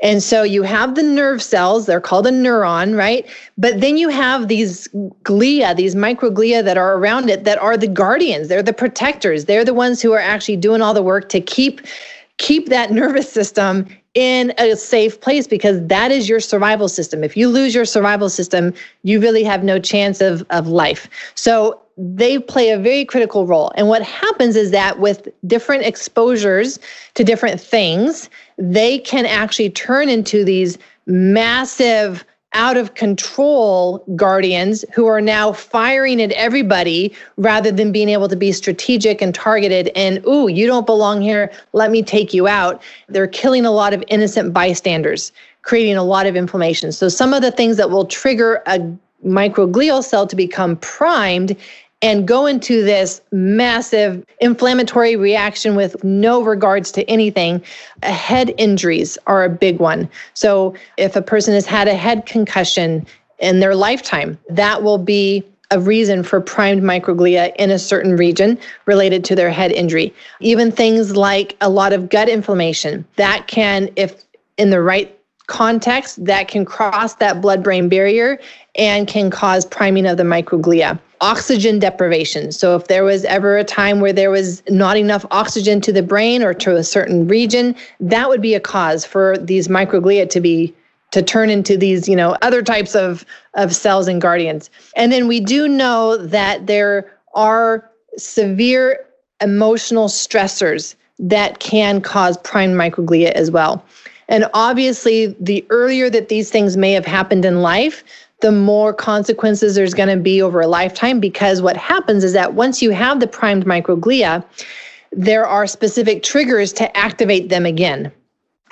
And so you have the nerve cells, they're called a neuron, right? But then you have these glia, these microglia that are around it that are the guardians, they're the protectors. They're the ones who are actually doing all the work to keep keep that nervous system in a safe place because that is your survival system. If you lose your survival system, you really have no chance of, of life. So they play a very critical role. And what happens is that with different exposures to different things, they can actually turn into these massive out of control guardians who are now firing at everybody rather than being able to be strategic and targeted and ooh you don't belong here. Let me take you out. They're killing a lot of innocent bystanders creating a lot of inflammation. So some of the things that will trigger a microglial cell to become primed and go into this massive inflammatory reaction with no regards to anything. Head injuries are a big one. So, if a person has had a head concussion in their lifetime, that will be a reason for primed microglia in a certain region related to their head injury. Even things like a lot of gut inflammation, that can, if in the right context, that can cross that blood brain barrier and can cause priming of the microglia oxygen deprivation. So, if there was ever a time where there was not enough oxygen to the brain or to a certain region, that would be a cause for these microglia to be to turn into these, you know, other types of of cells and guardians. And then we do know that there are severe emotional stressors that can cause prime microglia as well. And obviously, the earlier that these things may have happened in life, the more consequences there's going to be over a lifetime because what happens is that once you have the primed microglia, there are specific triggers to activate them again.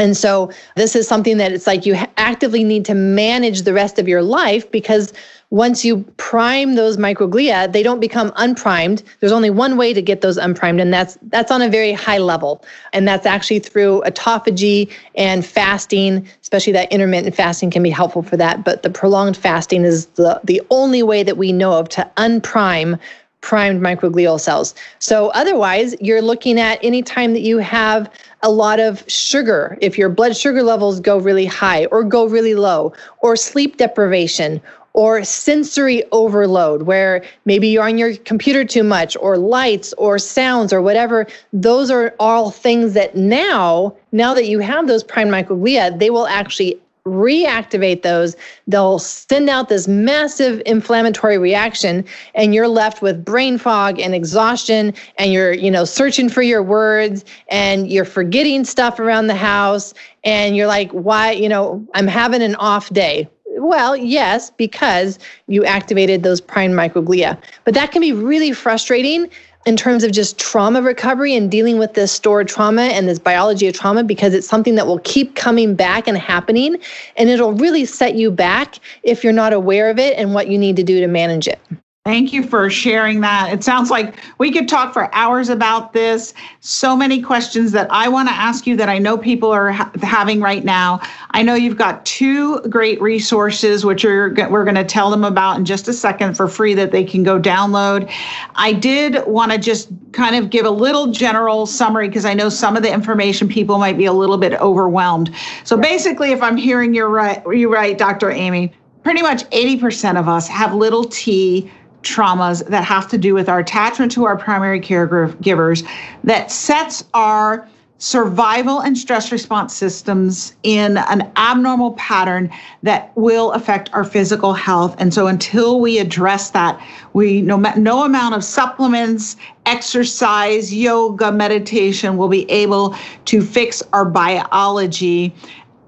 And so this is something that it's like you actively need to manage the rest of your life because once you prime those microglia, they don't become unprimed. There's only one way to get those unprimed, and that's that's on a very high level. And that's actually through autophagy and fasting, especially that intermittent fasting can be helpful for that. But the prolonged fasting is the, the only way that we know of to unprime primed microglial cells. So otherwise, you're looking at any time that you have a lot of sugar, if your blood sugar levels go really high or go really low, or sleep deprivation, or sensory overload, where maybe you're on your computer too much, or lights, or sounds, or whatever. Those are all things that now, now that you have those prime microglia, they will actually reactivate those. They'll send out this massive inflammatory reaction, and you're left with brain fog and exhaustion, and you're, you know, searching for your words, and you're forgetting stuff around the house, and you're like, why, you know, I'm having an off day well, yes, because you activated those prime microglia. But that can be really frustrating in terms of just trauma recovery and dealing with this stored trauma and this biology of trauma because it's something that will keep coming back and happening. And it'll really set you back if you're not aware of it and what you need to do to manage it. Thank you for sharing that. It sounds like we could talk for hours about this. So many questions that I want to ask you that I know people are ha- having right now. I know you've got two great resources, which are we're going to tell them about in just a second for free that they can go download. I did want to just kind of give a little general summary because I know some of the information people might be a little bit overwhelmed. So basically, if I'm hearing you right, you right, Dr. Aimie, pretty much 80% of us have little t traumas that have to do with our attachment to our primary caregivers that sets our survival and stress response systems in an abnormal pattern that will affect our physical health. And so until we address that we no, no amount of supplements exercise yoga meditation will be able to fix our biology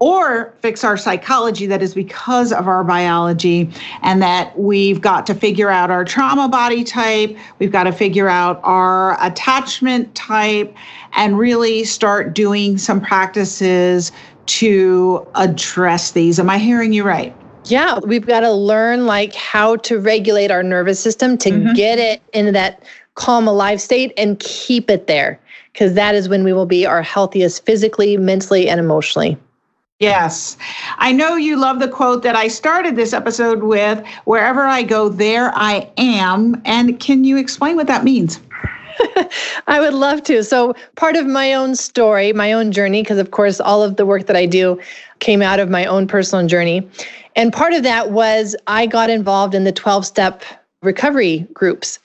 or fix our psychology that is because of our biology, and that we've got to figure out our trauma body type, we've got to figure out our attachment type, and really start doing some practices to address these. Am I hearing you right? Yeah, we've got to learn like how to regulate our nervous system to mm-hmm. get it into that calm alive state and keep it there because that is when we will be our healthiest physically, mentally, and emotionally. Yes. I know you love the quote that I started this episode with wherever I go, there I am. And can you explain what that means? I would love to. So, part of my own story, my own journey, because of course, all of the work that I do came out of my own personal journey. And part of that was I got involved in the 12 step recovery groups.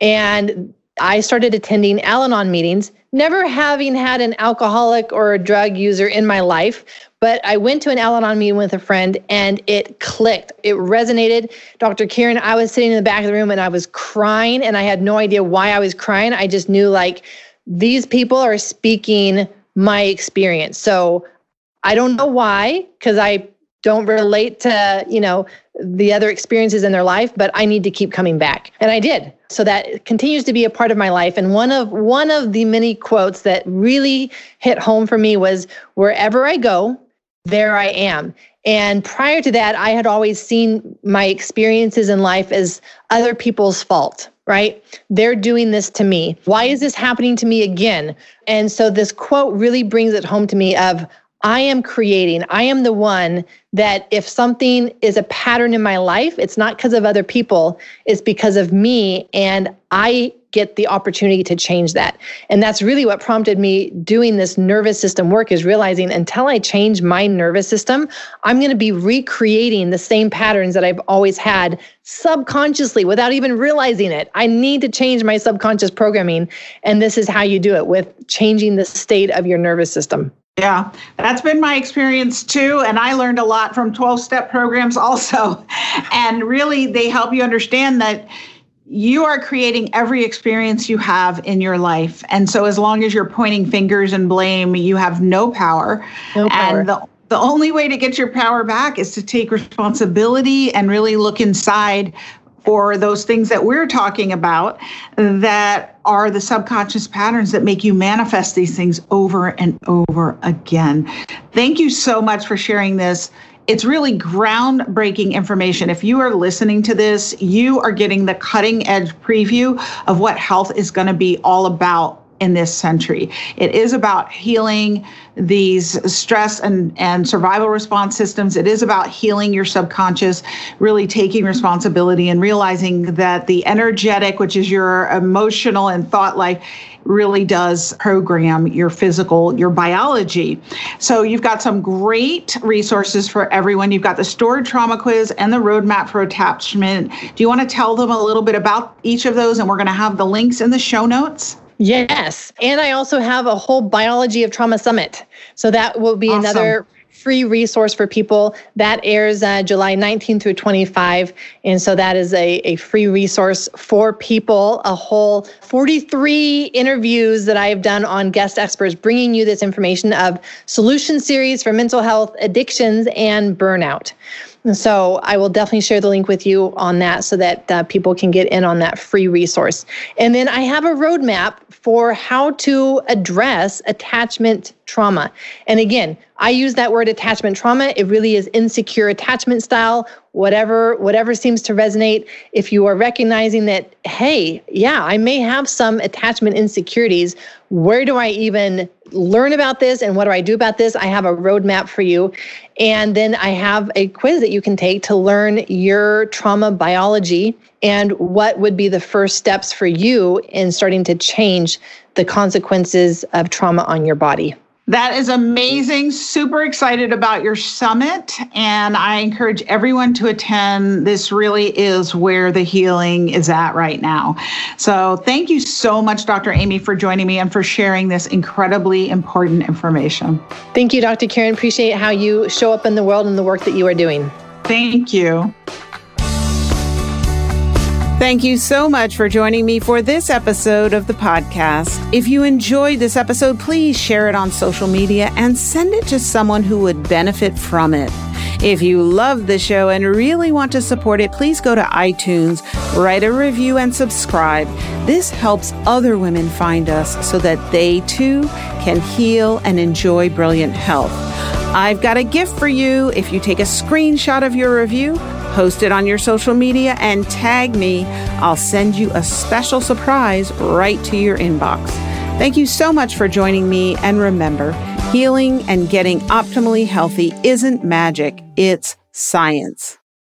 And I started attending Al Anon meetings, never having had an alcoholic or a drug user in my life, but I went to an Al Anon meeting with a friend and it clicked. It resonated. Dr. Kyrin, I was sitting in the back of the room and I was crying and I had no idea why I was crying. I just knew like these people are speaking my experience. So I don't know why, because I don't relate to, you know, the other experiences in their life, but I need to keep coming back. And I did. So that continues to be a part of my life. And one of one of the many quotes that really hit home for me was wherever I go, there I am. And prior to that, I had always seen my experiences in life as other people's fault, right? They're doing this to me. Why is this happening to me again? And so this quote really brings it home to me of I am creating. I am the one that if something is a pattern in my life, it's not because of other people, it's because of me. And I get the opportunity to change that. And that's really what prompted me doing this nervous system work is realizing until I change my nervous system, I'm going to be recreating the same patterns that I've always had subconsciously without even realizing it. I need to change my subconscious programming. And this is how you do it with changing the state of your nervous system. Yeah, that's been my experience too. And I learned a lot from 12 step programs also. And really, they help you understand that you are creating every experience you have in your life. And so, as long as you're pointing fingers and blame, you have no power. No power. And the, the only way to get your power back is to take responsibility and really look inside for those things that we're talking about that are the subconscious patterns that make you manifest these things over and over again. Thank you so much for sharing this. It's really groundbreaking information. If you are listening to this, you are getting the cutting edge preview of what health is going to be all about in this century. It is about healing these stress and, and survival response systems. It is about healing your subconscious, really taking responsibility and realizing that the energetic, which is your emotional and thought life, really does program your physical, your biology. So you've got some great resources for everyone. You've got the stored trauma quiz and the roadmap for attachment. Do you want to tell them a little bit about each of those? And we're going to have the links in the show notes. Yes. And I also have a whole biology of trauma summit. So that will be awesome. another free resource for people that airs uh, July 19 through 25. And so that is a, a free resource for people, a whole 43 interviews that I have done on guest experts, bringing you this information of solution series for mental health, addictions, and burnout. So I will definitely share the link with you on that so that uh, people can get in on that free resource. And then I have a roadmap for how to address attachment trauma. And again, I use that word attachment trauma. It really is insecure attachment style, whatever whatever seems to resonate. If you are recognizing that hey, yeah, I may have some attachment insecurities, where do I even learn about this and what do I do about this? I have a roadmap for you. And then I have a quiz that you can take to learn your trauma biology and what would be the first steps for you in starting to change the consequences of trauma on your body. That is amazing. Super excited about your summit. And I encourage everyone to attend. This really is where the healing is at right now. So thank you so much, Dr. Aimie, for joining me and for sharing this incredibly important information. Thank you, Dr. Kyrin. Appreciate how you show up in the world and the work that you are doing. Thank you. Thank you so much for joining me for this episode of the podcast. If you enjoyed this episode, please share it on social media and send it to someone who would benefit from it. If you love the show and really want to support it, please go to iTunes, write a review, and subscribe. This helps other women find us so that they too can heal and enjoy brilliant health. I've got a gift for you. If you take a screenshot of your review, post it on your social media, and tag me. I'll send you a special surprise right to your inbox. Thank you so much for joining me. And remember, healing and getting optimally healthy isn't magic, it's science.